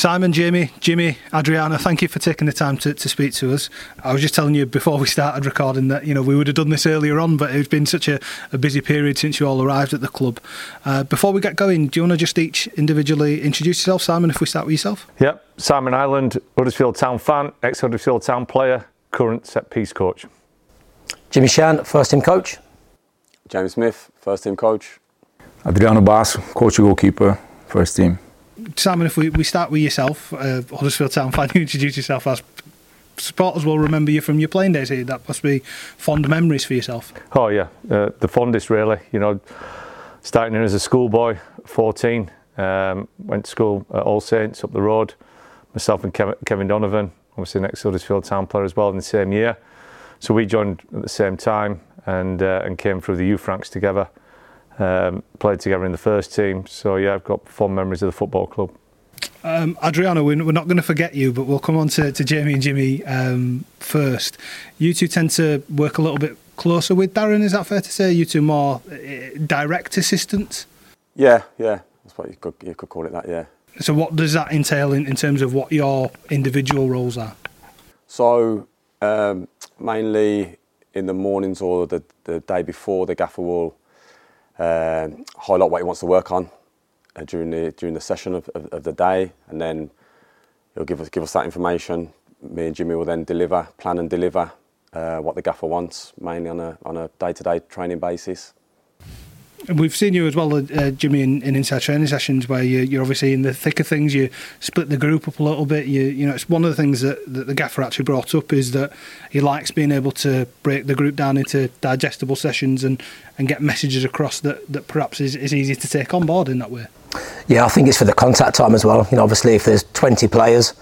Simon, Jamie, Jimmy, Adriano, thank you for taking the time to, to speak to us. I was just telling you before we started recording that you know we would have done this earlier on, but it's been such a, a busy period since you all arrived at the club. Uh, before we get going, do you want to just each individually introduce yourself, Simon? If we start with yourself. Yep, Simon Ireland, Huddersfield Town fan, ex Huddersfield Town player, current set piece coach. Jimmy Shan, first team coach. James Smith, first team coach. Adriano Basso, coach of goalkeeper, first team. Simon, if we, we start with yourself, uh, Huddersfield Town fan, you introduce yourself as supporters will remember you from your playing days here. That must be fond memories for yourself. Oh yeah, uh, the fondest really. You know, starting in as a schoolboy, 14, um, went to school at All Saints up the road. Myself and Kevin, Kevin Donovan, obviously next Huddersfield Town player as well in the same year. So we joined at the same time and uh, and came through the youth ranks together. Um, played together in the first team. So yeah, I've got fond memories of the football club. Um, Adriano, we're, we're not going to forget you, but we'll come on to, to Jamie and Jimmy um, first. You two tend to work a little bit closer with Darren, is that fair to say? You two more uh, direct assistants? Yeah, yeah, that's what you could, you could call it that, yeah. So, what does that entail in, in terms of what your individual roles are? So, um, mainly in the mornings or the, the day before, the gaffer will highlight what he wants to work on uh, during the during the session of, of, of, the day, and then he'll give us give us that information. Me and Jimmy will then deliver, plan and deliver uh, what the gaffer wants, mainly on a on a day to day training basis. And we've seen you as well, uh, Jimmy, in, in, inside training sessions where you, are obviously in the thick of things. You split the group up a little bit. You, you know, it's one of the things that, that the gaffer actually brought up is that he likes being able to break the group down into digestible sessions and, and get messages across that, that perhaps is, is easy to take on board in that way. Yeah, I think it's for the contact time as well. You know, obviously, if there's 20 players,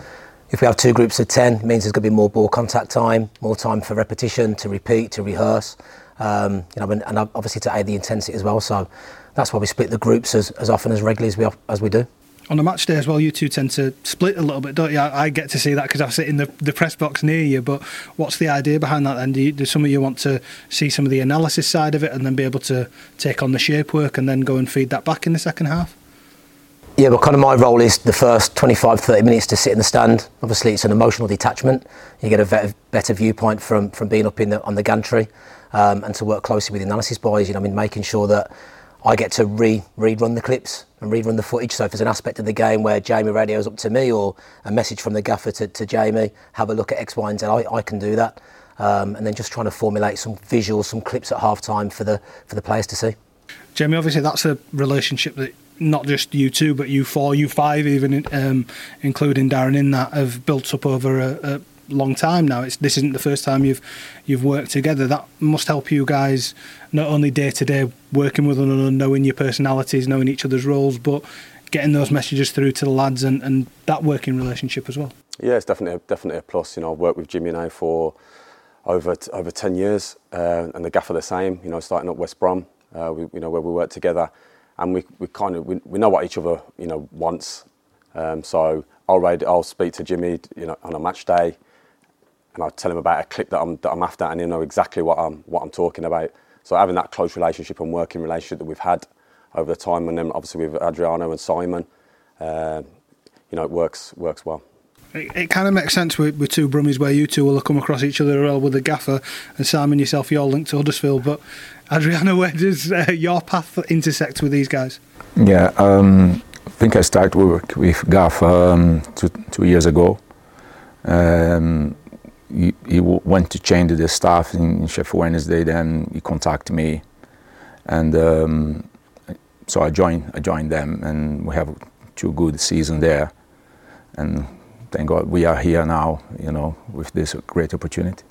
if we have two groups of 10, it means there's going to be more ball contact time, more time for repetition, to repeat, to rehearse um, you know, and, and, obviously to aid the intensity as well. So that's why we split the groups as, as often as regularly as we as we do. On a match day as well, you two tend to split a little bit, don't you? I, I get to see that because I sit in the, the press box near you. But what's the idea behind that? Then do, you, do some of you want to see some of the analysis side of it and then be able to take on the shape work and then go and feed that back in the second half? Yeah, but kind of my role is the first 25, 30 minutes to sit in the stand. Obviously, it's an emotional detachment. You get a better viewpoint from, from being up in the, on the gantry um, and to work closely with the analysis boys. You know, I mean, making sure that I get to re rerun the clips and rerun the footage. So if there's an aspect of the game where Jamie radios up to me or a message from the gaffer to, to Jamie, have a look at X, Y, and Z, I, I can do that. Um, and then just trying to formulate some visuals, some clips at half time for the for the players to see. Jamie, obviously that's a relationship that not just you two, but you four, you five, even um, including Darren in that, have built up over a, a long time now. It's this isn't the first time you've you've worked together. That must help you guys not only day to day working with one another, knowing your personalities, knowing each other's roles, but getting those messages through to the lads and, and that working relationship as well. Yeah, it's definitely definitely a plus. You know, I've worked with Jimmy now for over t- over ten years, uh, and the gaffer the same. You know, starting at West Brom, uh, we, you know where we work together, and we, we kind of we, we know what each other you know wants. Um, so I'll read, I'll speak to Jimmy, you know, on a match day and I tell him about a clip that I'm, that I'm after, and he'll know exactly what I'm, what I'm talking about. So having that close relationship and working relationship that we've had over the time, and then obviously with Adriano and Simon, uh, you know, it works works well. It, it kind of makes sense with, with two Brummies where you two will come across each other well with the gaffer, and Simon yourself, you're linked to Huddersfield. But Adriano, where does uh, your path intersect with these guys? Yeah, um, I think I started work with Gaff um, two, two years ago. Um, he, he went to change the staff in Sheffield Wednesday. Then he contacted me, and um, so I joined. I joined them, and we have two good seasons there. And thank God we are here now. You know, with this great opportunity.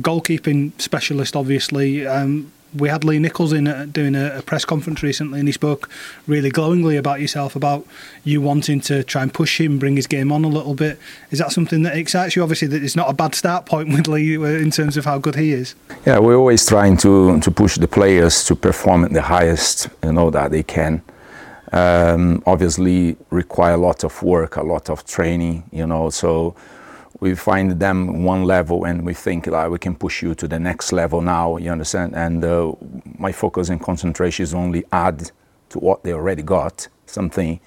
Goalkeeping specialist, obviously. Um, we had Lee Nicholls in uh, doing a, a, press conference recently, and he spoke really glowingly about yourself, about you wanting to try and push him, bring his game on a little bit. Is that something that excites you? Obviously, that it's not a bad start point with Lee uh, in terms of how good he is. Yeah, we're always trying to to push the players to perform at the highest, you know, that they can. Um, obviously, require a lot of work, a lot of training, you know, so we find them one level and we think like we can push you to the next level now you understand and uh, my focus and concentration is only add to what they already got something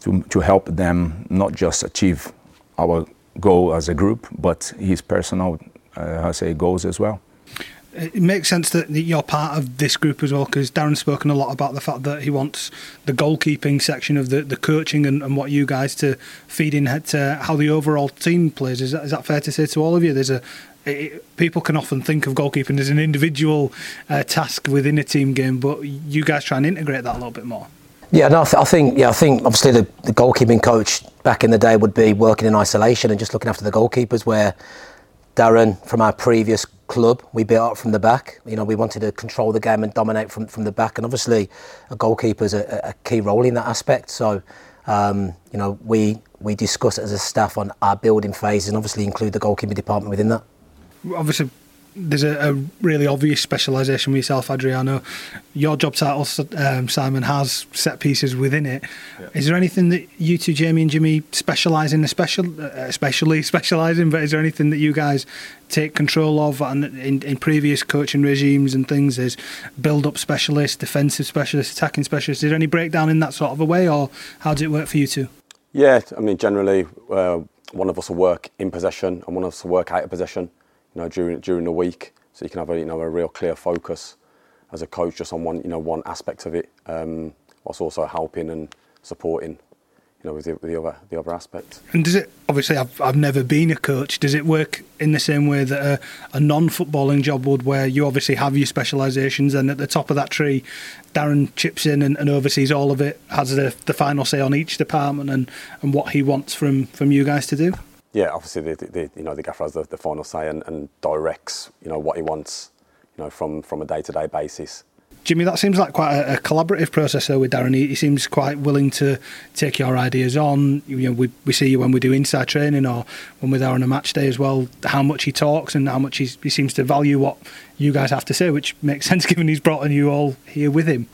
to, to help them not just achieve our goal as a group, but his personal, uh, I say, goals as well. It makes sense that you're part of this group as well because Darren's spoken a lot about the fact that he wants the goalkeeping section of the, the coaching and, and what you guys to feed in to how the overall team plays. Is that, is that fair to say to all of you? There's a it, people can often think of goalkeeping as an individual uh, task within a team game, but you guys try and integrate that a little bit more. Yeah, no, I, th- I think yeah, I think obviously the, the goalkeeping coach back in the day would be working in isolation and just looking after the goalkeepers. Where Darren, from our previous club, we built up from the back. You know, we wanted to control the game and dominate from, from the back, and obviously a goalkeeper is a, a key role in that aspect. So, um, you know, we we discuss as a staff on our building phase, and obviously include the goalkeeper department within that. Obviously, there's a, a really obvious specialisation with yourself, Adriano. Your job title, um, Simon, has set pieces within it. Yeah. Is there anything that you two, Jamie and Jimmy, specialise in, especially, uh, especially specialise in? But is there anything that you guys take control of? And in, in previous coaching regimes and things, there's build-up specialists, defensive specialists, attacking specialists. Is there any breakdown in that sort of a way, or how does it work for you two? Yeah, I mean, generally, uh, one of us will work in possession and one of us will work out of possession know, during during the week, so you can have a you know a real clear focus as a coach just on one you know one aspect of it, um, whilst also helping and supporting. You know, with the, the other the other aspects. And does it obviously? I've I've never been a coach. Does it work in the same way that a, a non-footballing job would, where you obviously have your specialisations, and at the top of that tree, Darren chips in and, and oversees all of it, has the, the final say on each department and, and what he wants from from you guys to do yeah, obviously the, the, you know the gaffer has the, the final say and, and, directs you know what he wants you know from from a day to day basis. Jimmy, that seems like quite a, a collaborative process though with Darren. He, he, seems quite willing to take your ideas on. You know, we, we see you when we do inside training or when we're there on a match day as well. How much he talks and how much he seems to value what you guys have to say, which makes sense given he's brought you all here with him.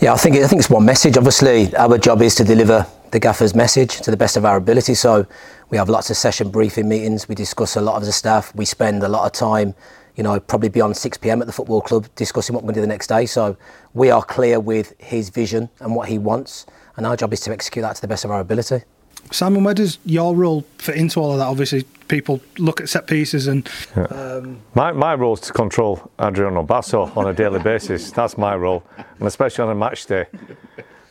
Yeah, I think I think it's one message. Obviously, our job is to deliver the gaffer's message to the best of our ability. So we have lots of session briefing meetings. We discuss a lot of the stuff. We spend a lot of time, you know, probably beyond 6 p.m. at the football club discussing what we're going to do the next day. So we are clear with his vision and what he wants, and our job is to execute that to the best of our ability. Simon, where does your role fit into all of that? Obviously, people look at set pieces and. Yeah. Um... my, my role is to control Adriano Basso on a daily basis. That's my role, and especially on a match day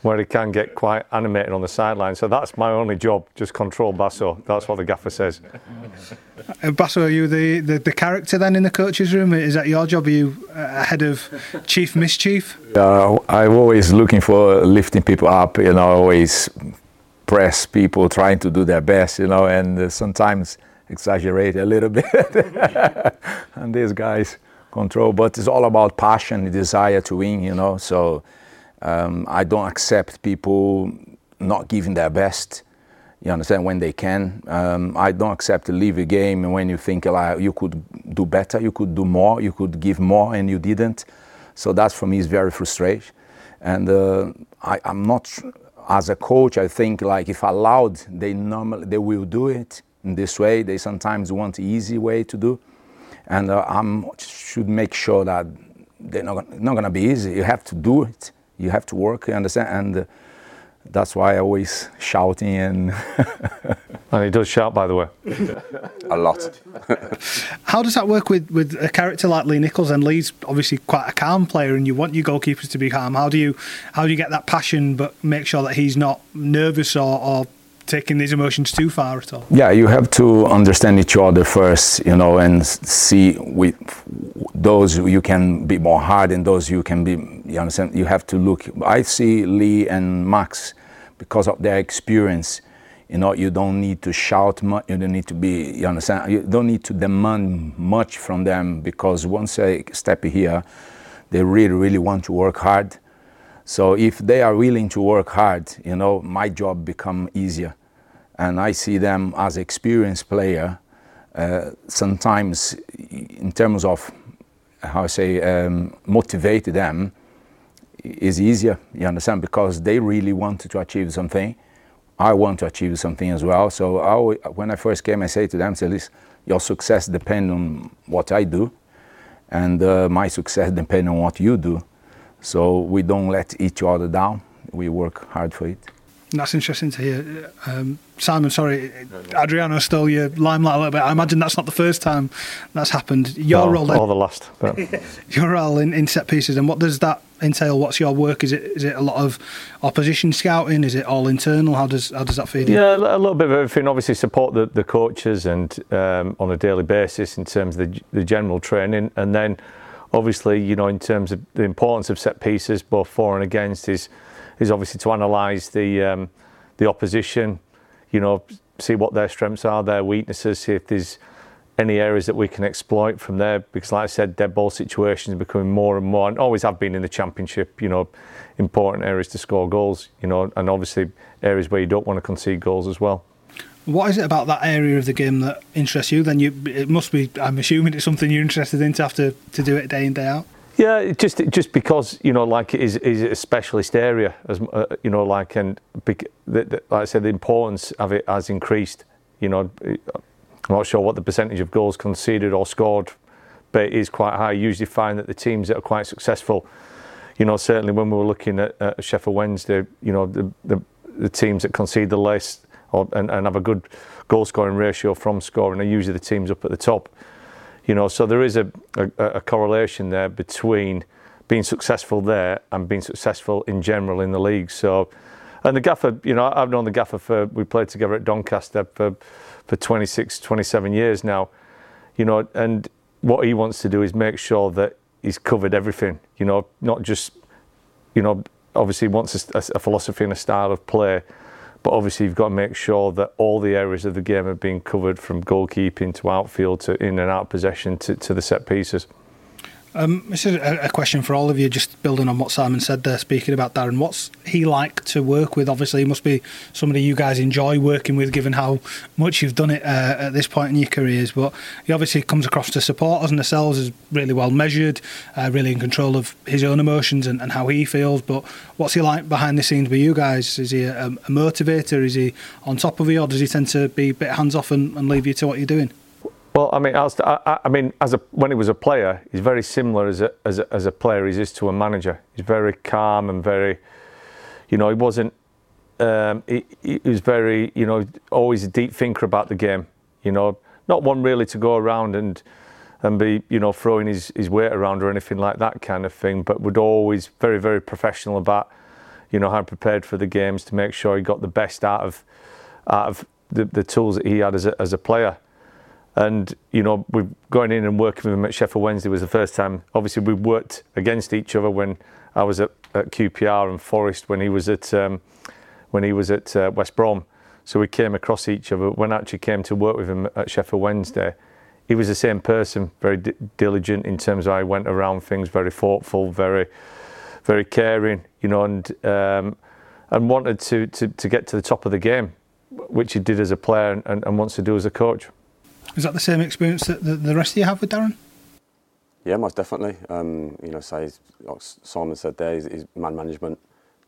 where he can get quite animated on the sideline. So that's my only job, just control Basso. That's what the gaffer says. Uh, Basso, are you the, the, the, character then in the coach's room? Is that your job? Are you ahead of Chief Mischief? Yeah, I'm always looking for lifting people up, you know, always press people, trying to do their best, you know, and uh, sometimes exaggerate a little bit. and these guys control, but it's all about passion, the desire to win, you know, so um, I don't accept people not giving their best. You understand when they can. Um, I don't accept to leave a game when you think like you could do better, you could do more, you could give more, and you didn't. So that for me is very frustrating. And uh, I, am not, as a coach, I think like if allowed, they normally they will do it in this way. They sometimes want easy way to do, and uh, I should make sure that they're not not going to be easy. You have to do it you have to work, you understand? And uh, that's why I always shouting and. and he does shout, by the way. a lot. How does that work with, with a character like Lee Nicholls And Lee's obviously quite a calm player, and you want your goalkeepers to be calm. How do you how do you get that passion, but make sure that he's not nervous or, or taking these emotions too far at all? Yeah, you have to understand each other first, you know, and see with those you can be more hard and those you can be, you understand, you have to look. I see Lee and Max because of their experience. You know, you don't need to shout much. You don't need to be. You understand? You don't need to demand much from them because once they step here, they really, really want to work hard. So if they are willing to work hard, you know, my job become easier and I see them as experienced player. Uh, sometimes, in terms of how I say, um, motivate them is easier. You understand because they really want to achieve something. I want to achieve something as well. So I, when I first came, I say to them, "Say, listen, your success depends on what I do, and uh, my success depends on what you do. So we don't let each other down. We work hard for it." That's interesting to hear. Um, Simon, sorry, Adriano stole your limelight a little bit. I imagine that's not the first time that's happened. Your no, role, or the last. But. your role in, in set pieces, and what does that entail? What's your work? Is it is it a lot of opposition scouting? Is it all internal? How does how does that feed? Yeah, a little bit of everything. Obviously, support the, the coaches and um, on a daily basis in terms of the, the general training, and then obviously, you know, in terms of the importance of set pieces, both for and against, is is obviously to analyse the um, the opposition, you know, see what their strengths are, their weaknesses, see if there's any areas that we can exploit from there. Because, like I said, dead ball situations are becoming more and more, and always have been in the championship. You know, important areas to score goals. You know, and obviously areas where you don't want to concede goals as well. What is it about that area of the game that interests you? Then you, it must be. I'm assuming it's something you're interested in to have to, to do it day in day out. Yeah, just just because you know, like it is is a specialist area, as uh, you know, like and the, the, like I said, the importance of it has increased. You know, I'm not sure what the percentage of goals conceded or scored, but it is quite high. You usually find that the teams that are quite successful, you know, certainly when we were looking at, at Sheffield Wednesday, you know, the, the, the teams that concede the least or, and, and have a good goal scoring ratio from scoring are usually the teams up at the top. You know, so there is a, a, a correlation there between being successful there and being successful in general in the league. So, and the gaffer, you know, I've known the gaffer for we played together at Doncaster for for 26, 27 years now. You know, and what he wants to do is make sure that he's covered everything. You know, not just, you know, obviously wants a, a philosophy and a style of play but obviously, you've got to make sure that all the areas of the game are being covered from goalkeeping to outfield to in and out possession to, to the set pieces. Um, this is a, a, question for all of you, just building on what Simon said there, speaking about Darren. What's he like to work with? Obviously, he must be somebody you guys enjoy working with, given how much you've done it uh, at this point in your careers. But he obviously comes across to supporters and ourselves as really well measured, uh, really in control of his own emotions and, and, how he feels. But what's he like behind the scenes with you guys? Is he a, a motivator? Is he on top of you, or does he tend to be a bit hands off and, and leave you to what you're doing? Well, I mean, I, I, mean, as a when he was a player, he's very similar as a, as a, as a player he is to a manager. He's very calm and very, you know, he wasn't. Um, he, he was very, you know, always a deep thinker about the game. You know, not one really to go around and and be, you know, throwing his, his weight around or anything like that kind of thing. But would always very, very professional about, you know, how prepared for the games to make sure he got the best out of out of the, the tools that he had as a, as a player. And you know, we're going in and working with him at Sheffield Wednesday was the first time. Obviously, we worked against each other when I was at, at QPR and Forest when he was at um, when he was at uh, West Brom. So we came across each other. When I actually came to work with him at Sheffield Wednesday, he was the same person, very d- diligent in terms of how he went around things, very thoughtful, very very caring, you know, and um, and wanted to, to to get to the top of the game, which he did as a player and, and wants to do as a coach. Is that the same experience that the, the rest of you have with Darren? Yeah, most definitely. Um, you know, say like Simon said there, his, his man management,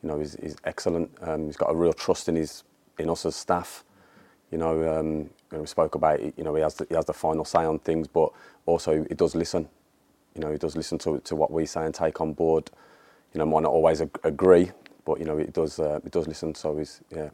you know, is, is excellent. Um, he's got a real trust in his in us as staff. You know, um, we spoke about it, you know he has the, he has the final say on things, but also he does listen. You know, he does listen to to what we say and take on board. You know, might not always ag- agree, but you know, he does uh, he does listen. So he's yeah,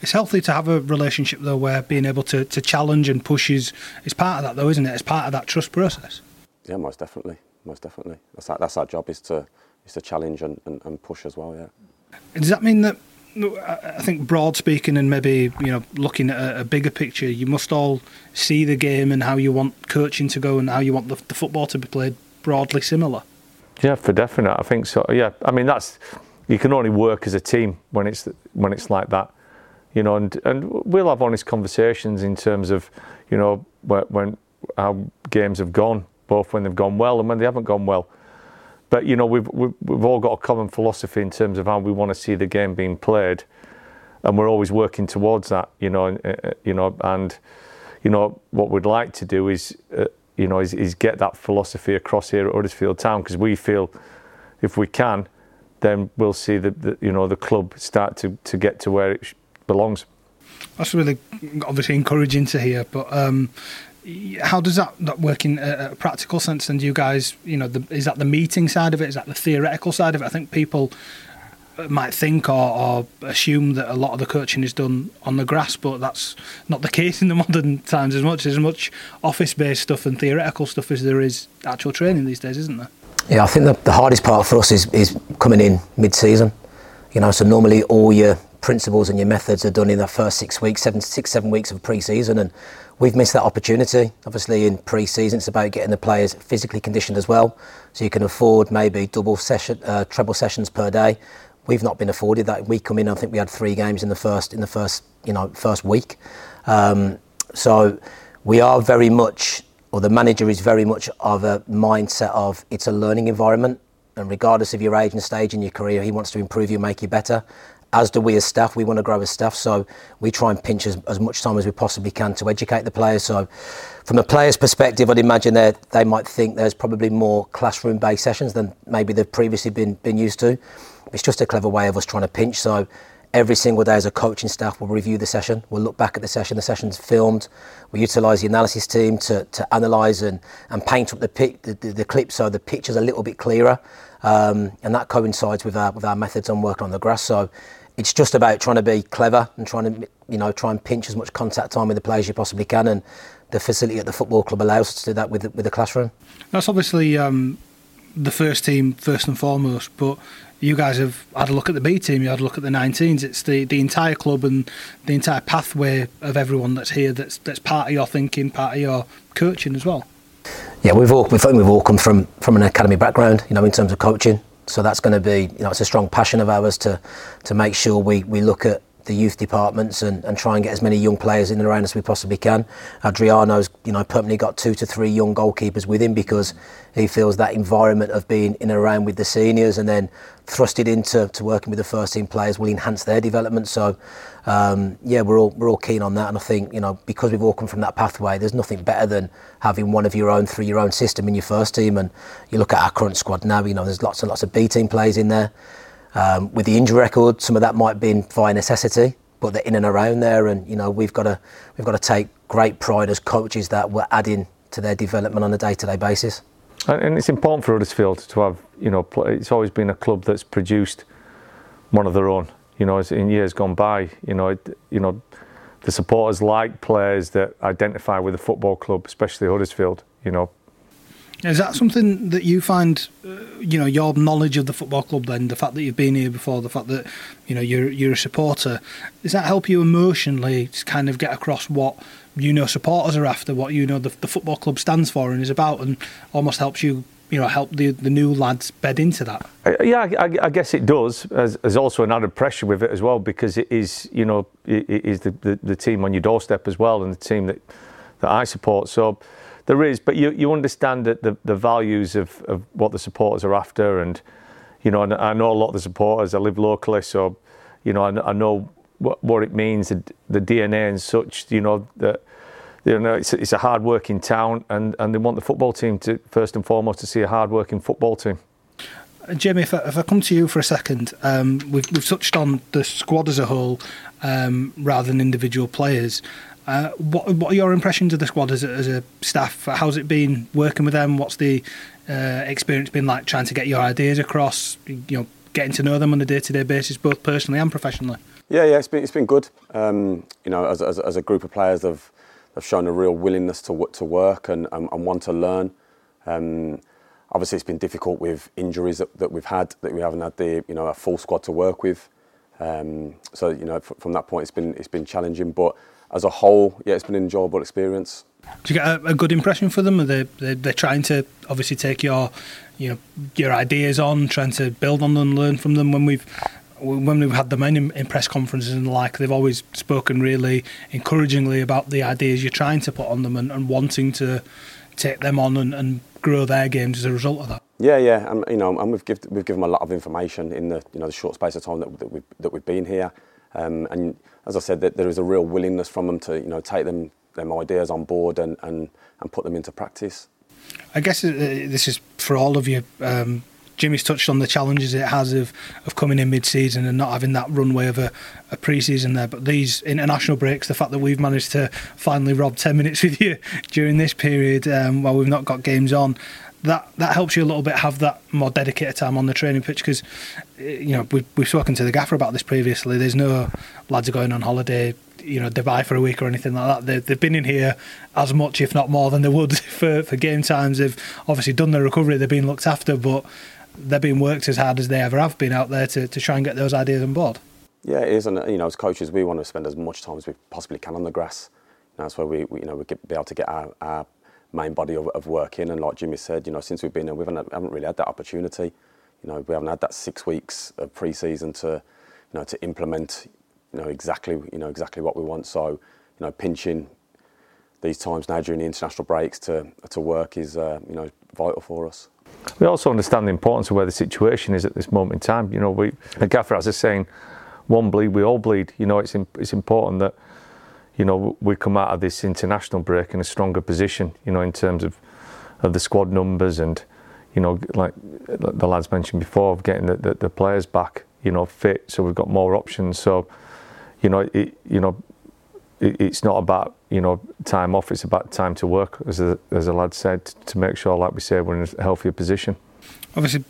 it's healthy to have a relationship though where being able to, to challenge and push is is part of that though, isn't it? It's part of that trust process. Yeah, most definitely, most definitely. That's our, that's our job is to is to challenge and, and, and push as well. Yeah. Does that mean that? I think broad speaking and maybe you know looking at a, a, bigger picture, you must all see the game and how you want coaching to go and how you want the, the football to be played broadly similar. Yeah, for definite, I think so. Yeah, I mean that's you can only work as a team when it's when it's like that you know, and, and we'll have honest conversations in terms of, you know, when, when how games have gone, both when they've gone well and when they haven't gone well. But you know, we've, we've we've all got a common philosophy in terms of how we want to see the game being played, and we're always working towards that. You know, and, uh, you know, and you know what we'd like to do is, uh, you know, is, is get that philosophy across here at Huddersfield Town because we feel, if we can, then we'll see the, the you know the club start to to get to where it belongs. That's really obviously encouraging to hear. But um, how does that, that work in a, a, practical sense? And you guys, you know, the, is that the meeting side of it? Is that the theoretical side of it? I think people might think or, or, assume that a lot of the coaching is done on the grass, but that's not the case in the modern times as much. As much office based stuff and theoretical stuff as there is actual training these days, isn't there? Yeah, I think the, the hardest part for us is, is coming in mid season. You know, so normally all your principles and your methods are done in the first six weeks, seven, six, seven weeks of pre season. And we've missed that opportunity. Obviously, in pre-season, it's about getting the players physically conditioned as well, so you can afford maybe double session, uh, treble sessions per day. We've not been afforded that. We come in, I think we had three games in the first in the first you know first week. Um, so we are very much, or the manager is very much of a mindset of it's a learning environment, and regardless of your age and stage in your career, he wants to improve you, make you better as do we as staff. We want to grow as staff, so we try and pinch as, as much time as we possibly can to educate the players. So, from a player's perspective, I'd imagine that they might think there's probably more classroom-based sessions than maybe they've previously been been used to. It's just a clever way of us trying to pinch. So, every single day as a coaching staff, we'll review the session. We'll look back at the session. The session's filmed. We utilise the analysis team to, to analyse and, and paint up the, pic, the, the, the clip so the picture's a little bit clearer. Um, and that coincides with our, with our methods on working on the grass. So it's just about trying to be clever and trying to you know try and pinch as much contact time with the players you possibly can and the facility at the football club allows us to do that with the, with the classroom. That's obviously um, the first team first and foremost but you guys have had a look at the B team you had a look at the 19s it's the, the entire club and the entire pathway of everyone that's here that's that's part of your thinking part of your coaching as well. Yeah we've all we think we've all come from from an academy background you know in terms of coaching so that's going to be, you know, it's a strong passion of ours to, to make sure we, we look at the youth departments and, and try and get as many young players in and around as we possibly can. Adriano's, you know, permanently got two to three young goalkeepers with him because he feels that environment of being in and around with the seniors and then thrusted into to working with the first team players will enhance their development. So, um, yeah, we're all we're all keen on that, and I think you know because we've all come from that pathway, there's nothing better than having one of your own through your own system in your first team. And you look at our current squad now, you know, there's lots and lots of B team players in there. Um, with the injury record, some of that might be via necessity, but they're in and around there, and you know we've got to take great pride as coaches that we're adding to their development on a day-to-day basis. And it's important for Huddersfield to have, you know, it's always been a club that's produced one of their own. You know, in years gone by, you know, you know, the supporters like players that identify with the football club, especially Huddersfield. Is that something that you find, uh, you know, your knowledge of the football club? Then the fact that you've been here before, the fact that you know you're you're a supporter, does that help you emotionally to kind of get across what you know supporters are after, what you know the, the football club stands for and is about, and almost helps you, you know, help the the new lads bed into that? Yeah, I, I, guess it does. There's also an added pressure with it as well because it is, you know, it is the, the, the team on your doorstep as well, and the team that that I support. So there is, but you, you understand that the, the values of, of what the supporters are after, and you know, and I know a lot of the supporters. I live locally, so you know, I, I know what, what it means, the, the DNA and such. You know that you know it's, it's a hard working town, and, and they want the football team to first and foremost to see a hard working football team. Uh, Jimmy, if I, if I, come to you for a second, um, we've, we've touched on the squad as a whole um, rather than individual players. Uh, what, what are your impressions of the squad as a, as a staff? How's it been working with them? What's the uh, experience been like trying to get your ideas across? You know, getting to know them on a day-to-day basis, both personally and professionally. Yeah, yeah, it's been it's been good. Um, you know, as, as, as, a group of players, have have shown a real willingness to to work and and, and want to learn. Um, obviously, it's been difficult with injuries that, that, we've had that we haven't had the you know a full squad to work with. Um, so you know, from that point, it's been it's been challenging, but as a whole, yeah, it's been an enjoyable experience. Do you get a, a good impression for them? Are they they're, they're, trying to obviously take your you know your ideas on, trying to build on them, learn from them. When we've when we've had them in, in press conferences and the like, they've always spoken really encouragingly about the ideas you're trying to put on them and, and wanting to take them on and, and, grow their games as a result of that. Yeah, yeah, and you know, and we've given we've given them a lot of information in the you know the short space of time that, that we've that we've been here, and as I said, that there is a real willingness from them to you know take them them ideas on board and and, and put them into practice. I guess uh, this is for all of you. Um, Jimmy's touched on the challenges it has of, of coming in mid-season and not having that runway of a, a pre-season there. But these international breaks, the fact that we've managed to finally rob 10 minutes with you during this period um, while we've not got games on, that that helps you a little bit have that more dedicated time on the training pitch because eh, you know we've, we've spoken to the gaffer about this previously. There's no lads are going on holiday, you know, Dubai for a week or anything like that. They, they've been in here as much, if not more, than they would for, for game times. They've obviously done their recovery. They've been looked after, but they're being worked as hard as they ever have been out there to, to try and get those ideas on board. Yeah, it is, and you know, as coaches, we want to spend as much time as we possibly can on the grass. that's where we, we, you know, we get, be able to get our, our main body of, of work in. And like Jimmy said, you know, since we've been here, we haven't, haven't really had that opportunity. You know, we haven't had that six weeks of pre-season to, you know, to implement, you know, exactly, you know, exactly what we want. So, you know, pinching these times now during the international breaks to to work is, uh, you know, vital for us. We also understand the importance of where the situation is at this moment in time. You know, we, the gaffer, as I saying, one bleed, we all bleed. You know, it's it's important that you know we come out of this international break in a stronger position. You know, in terms of of the squad numbers and you know, like the lads mentioned before, of getting the, the, the players back. You know, fit, so we've got more options. So, you know, it, you know, it, it's not about you know time off. It's about time to work, as a, as a lad said, to make sure, like we said, we're in a healthier position. Obviously,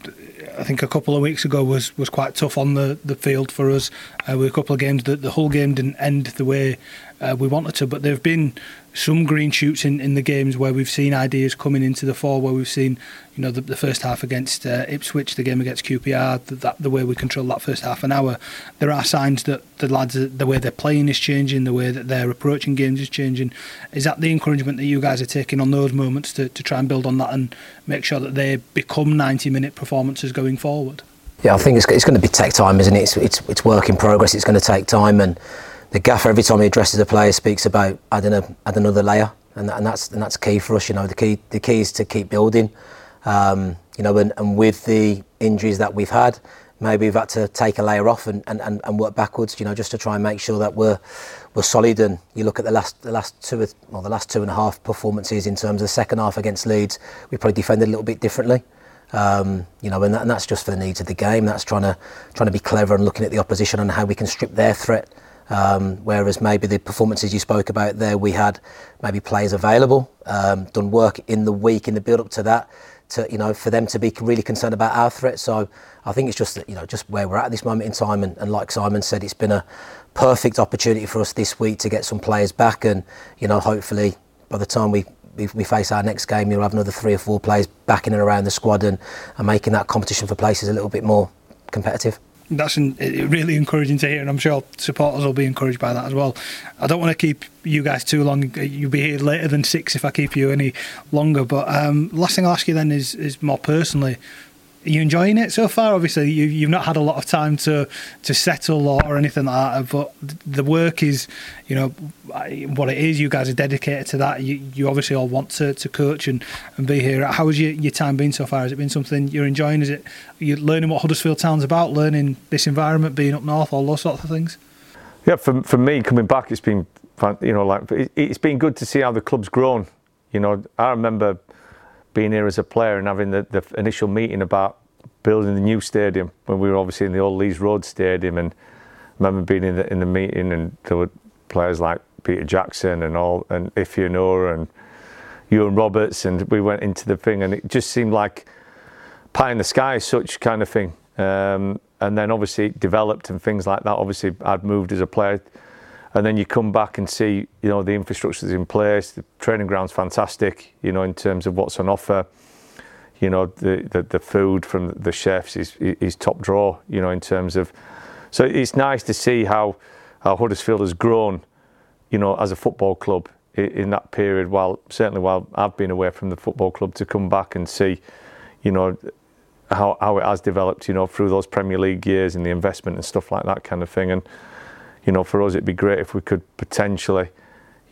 I think a couple of weeks ago was, was quite tough on the, the field for us. Uh, with a couple of games that the whole game didn't end the way uh, we wanted to, but there have been some green shoots in, in the games where we've seen ideas coming into the fore, where we've seen, you know, the, the first half against uh, Ipswich, the game against QPR, the, that, the way we control that first half an hour. There are signs that the lads, the way they're playing is changing, the way that they're approaching games is changing. Is that the encouragement that you guys are taking on those moments to, to try and build on that and make sure that they become 90 minute performances going forward? Yeah, I think it's, it's going to be take time, isn't it? It's, it's, it's work in progress. It's going to take time and the gaffer every time he addresses a player speaks about adding a add another layer, and, and that's and that's key for us. You know, the key the key is to keep building. Um, you know, and, and with the injuries that we've had, maybe we've had to take a layer off and, and, and work backwards. You know, just to try and make sure that we're we're solid. And you look at the last the last two well the last two and a half performances in terms of the second half against Leeds, we probably defended a little bit differently. Um, you know, and, that, and that's just for the needs of the game. That's trying to trying to be clever and looking at the opposition and how we can strip their threat um, whereas maybe the performances you spoke about there, we had maybe players available, um, done work in the week in the build up to that, to you know for them to be really concerned about our threat. So I think it's just you know just where we're at, this moment in time, and, and like Simon said, it's been a perfect opportunity for us this week to get some players back, and you know hopefully by the time we we, we face our next game, you'll have another three or four players back in and around the squad and, and making that competition for places a little bit more competitive that's really encouraging to hear, and I'm sure supporters will be encouraged by that as well. I don't want to keep you guys too long. You'll be here later than six if I keep you any longer. But um, last thing I'll ask you then is, is more personally are you enjoying it so far? Obviously, you, you've not had a lot of time to to settle or, or anything like that. But the work is, you know, what it is. You guys are dedicated to that. You, you obviously all want to, to coach and, and be here. How has your, your time been so far? Has it been something you're enjoying? Is it you learning what Huddersfield Town's about, learning this environment, being up north, all those sorts of things? Yeah, for for me coming back, it's been you know like it's been good to see how the club's grown. You know, I remember being here as a player and having the, the initial meeting about building the new stadium when we were obviously in the old Leeds Road Stadium and I remember being in the in the meeting and there were players like Peter Jackson and all and Ifeanyi and Iwan Roberts and we went into the thing and it just seemed like pie in the sky such kind of thing. Um, and then obviously it developed and things like that. Obviously I'd moved as a player and then you come back and see you know the infrastructure is in place the training ground's fantastic you know in terms of what's on offer. You know the the, the food from the chefs is is top draw you know in terms of so it's nice to see how how Huddersfield has grown you know as a football club in, in that period while certainly while I've been away from the football club to come back and see you know how how it has developed you know through those Premier League years and the investment and stuff like that kind of thing. And you know, for us, it'd be great if we could potentially,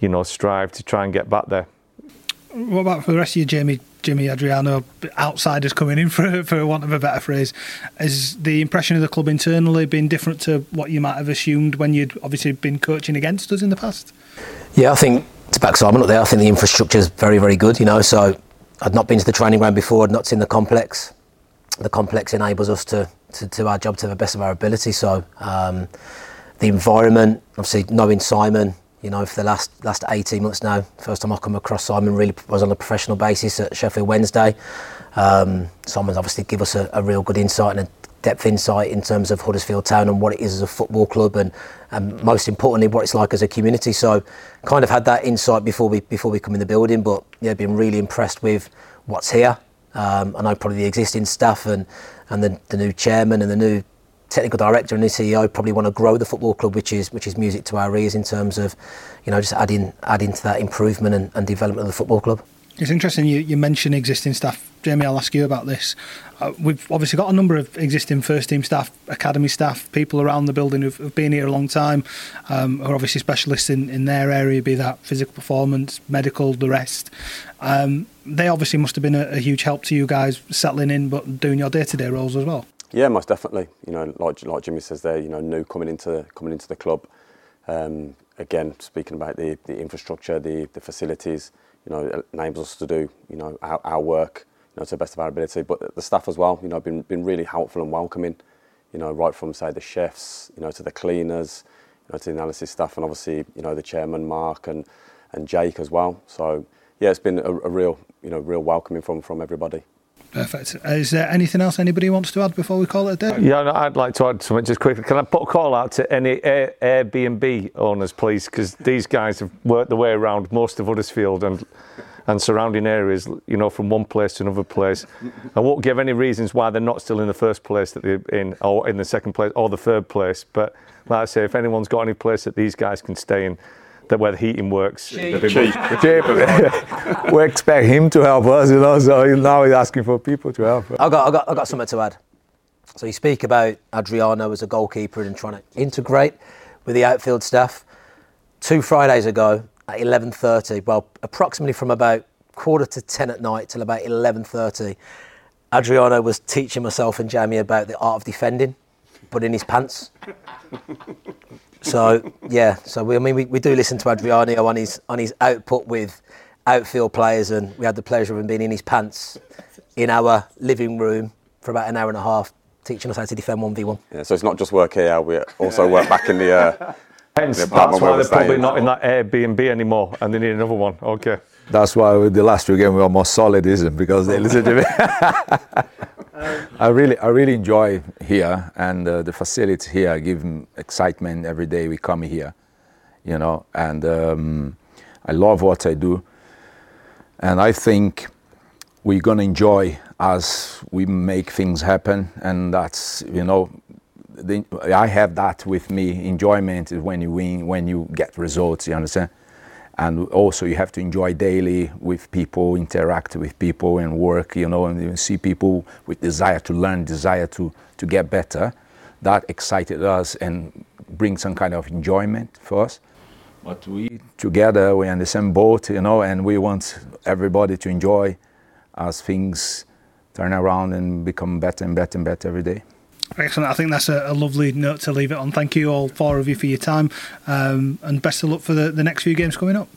you know, strive to try and get back there. What about for the rest of you, Jamie? Jimmy Adriano, outsiders coming in for for want of a better phrase. Has the impression of the club internally been different to what you might have assumed when you'd obviously been coaching against us in the past? Yeah, I think to back Simon up there, I think the infrastructure is very, very good. You know, so I'd not been to the training ground before, I'd not seen the complex. The complex enables us to to do our job to the best of our ability. So. Um, the environment, obviously knowing Simon, you know, for the last last 18 months now. First time I come across Simon really was on a professional basis at Sheffield Wednesday. Um, Simon's obviously give us a, a, real good insight and a depth insight in terms of Huddersfield Town and what it is as a football club and, and most importantly what it's like as a community. So kind of had that insight before we before we come in the building, but yeah, been really impressed with what's here. Um, I know probably the existing staff and and the, the new chairman and the new technical director and the CEO probably want to grow the football club, which is which is music to our ears in terms of, you know, just adding adding to that improvement and, and development of the football club. It's interesting you, you mention existing staff. Jamie, I'll ask you about this. Uh, we've obviously got a number of existing first team staff, academy staff, people around the building who've, who've been here a long time, um, are obviously specialists in, in their area, be that physical performance, medical, the rest. Um, they obviously must have been a, a huge help to you guys settling in, but doing your day to day roles as well. Yeah, most definitely. You know, like like Jimmy says there, you know, new coming into coming into the club. Um, again, speaking about the, the infrastructure, the, the facilities, you know, enables us to do, you know, our, our work, you know, to the best of our ability. But the staff as well, you know, been been really helpful and welcoming. You know, right from say the chefs, you know, to the cleaners, you know, to the analysis staff, and obviously, you know, the chairman Mark and and Jake as well. So yeah, it's been a, a real, you know, real welcoming from from everybody. Perfect. Is there anything else anybody wants to add before we call it a day? Yeah, no, I'd like to add something just quickly. Can I put a call out to any Air, Airbnb owners, please? Because these guys have worked their way around most of Huddersfield and and surrounding areas, you know, from one place to another place. I won't give any reasons why they're not still in the first place that they're in, or in the second place, or the third place. But like I say, if anyone's got any place that these guys can stay in, that where the heating works. Cheap. Cheap. we expect him to help us, you know. So now he's asking for people to help. I got, I got, I got something to add. So you speak about Adriano as a goalkeeper and trying to integrate with the outfield staff. Two Fridays ago at 11:30, well, approximately from about quarter to ten at night till about 11:30, Adriano was teaching myself and Jamie about the art of defending, but in his pants. So yeah, so we, I mean we, we do listen to Adriano on his on his output with outfield players, and we had the pleasure of him being in his pants in our living room for about an hour and a half, teaching us how to defend one v one. Yeah, so it's not just work here; we also work back in the. Uh, Hence, the that's why they're probably not in that Airbnb anymore, and they need another one. Okay. That's why with the last two games we are more solid, isn't? Because they listen to me. I really, I really enjoy here, and uh, the facilities here give excitement every day we come here, you know. And um, I love what I do, and I think we're gonna enjoy as we make things happen, and that's you know, I have that with me. Enjoyment is when you win, when you get results. You understand? And also you have to enjoy daily with people, interact with people, and work. You know, and see people with desire to learn, desire to to get better. That excited us and bring some kind of enjoyment for us. But we together we're in the same boat, you know, and we want everybody to enjoy as things turn around and become better and better and better every day. Excellent. I think that's a, a, lovely note to leave it on. Thank you all four of you for your time, um, and best of luck for the, the next few games coming up.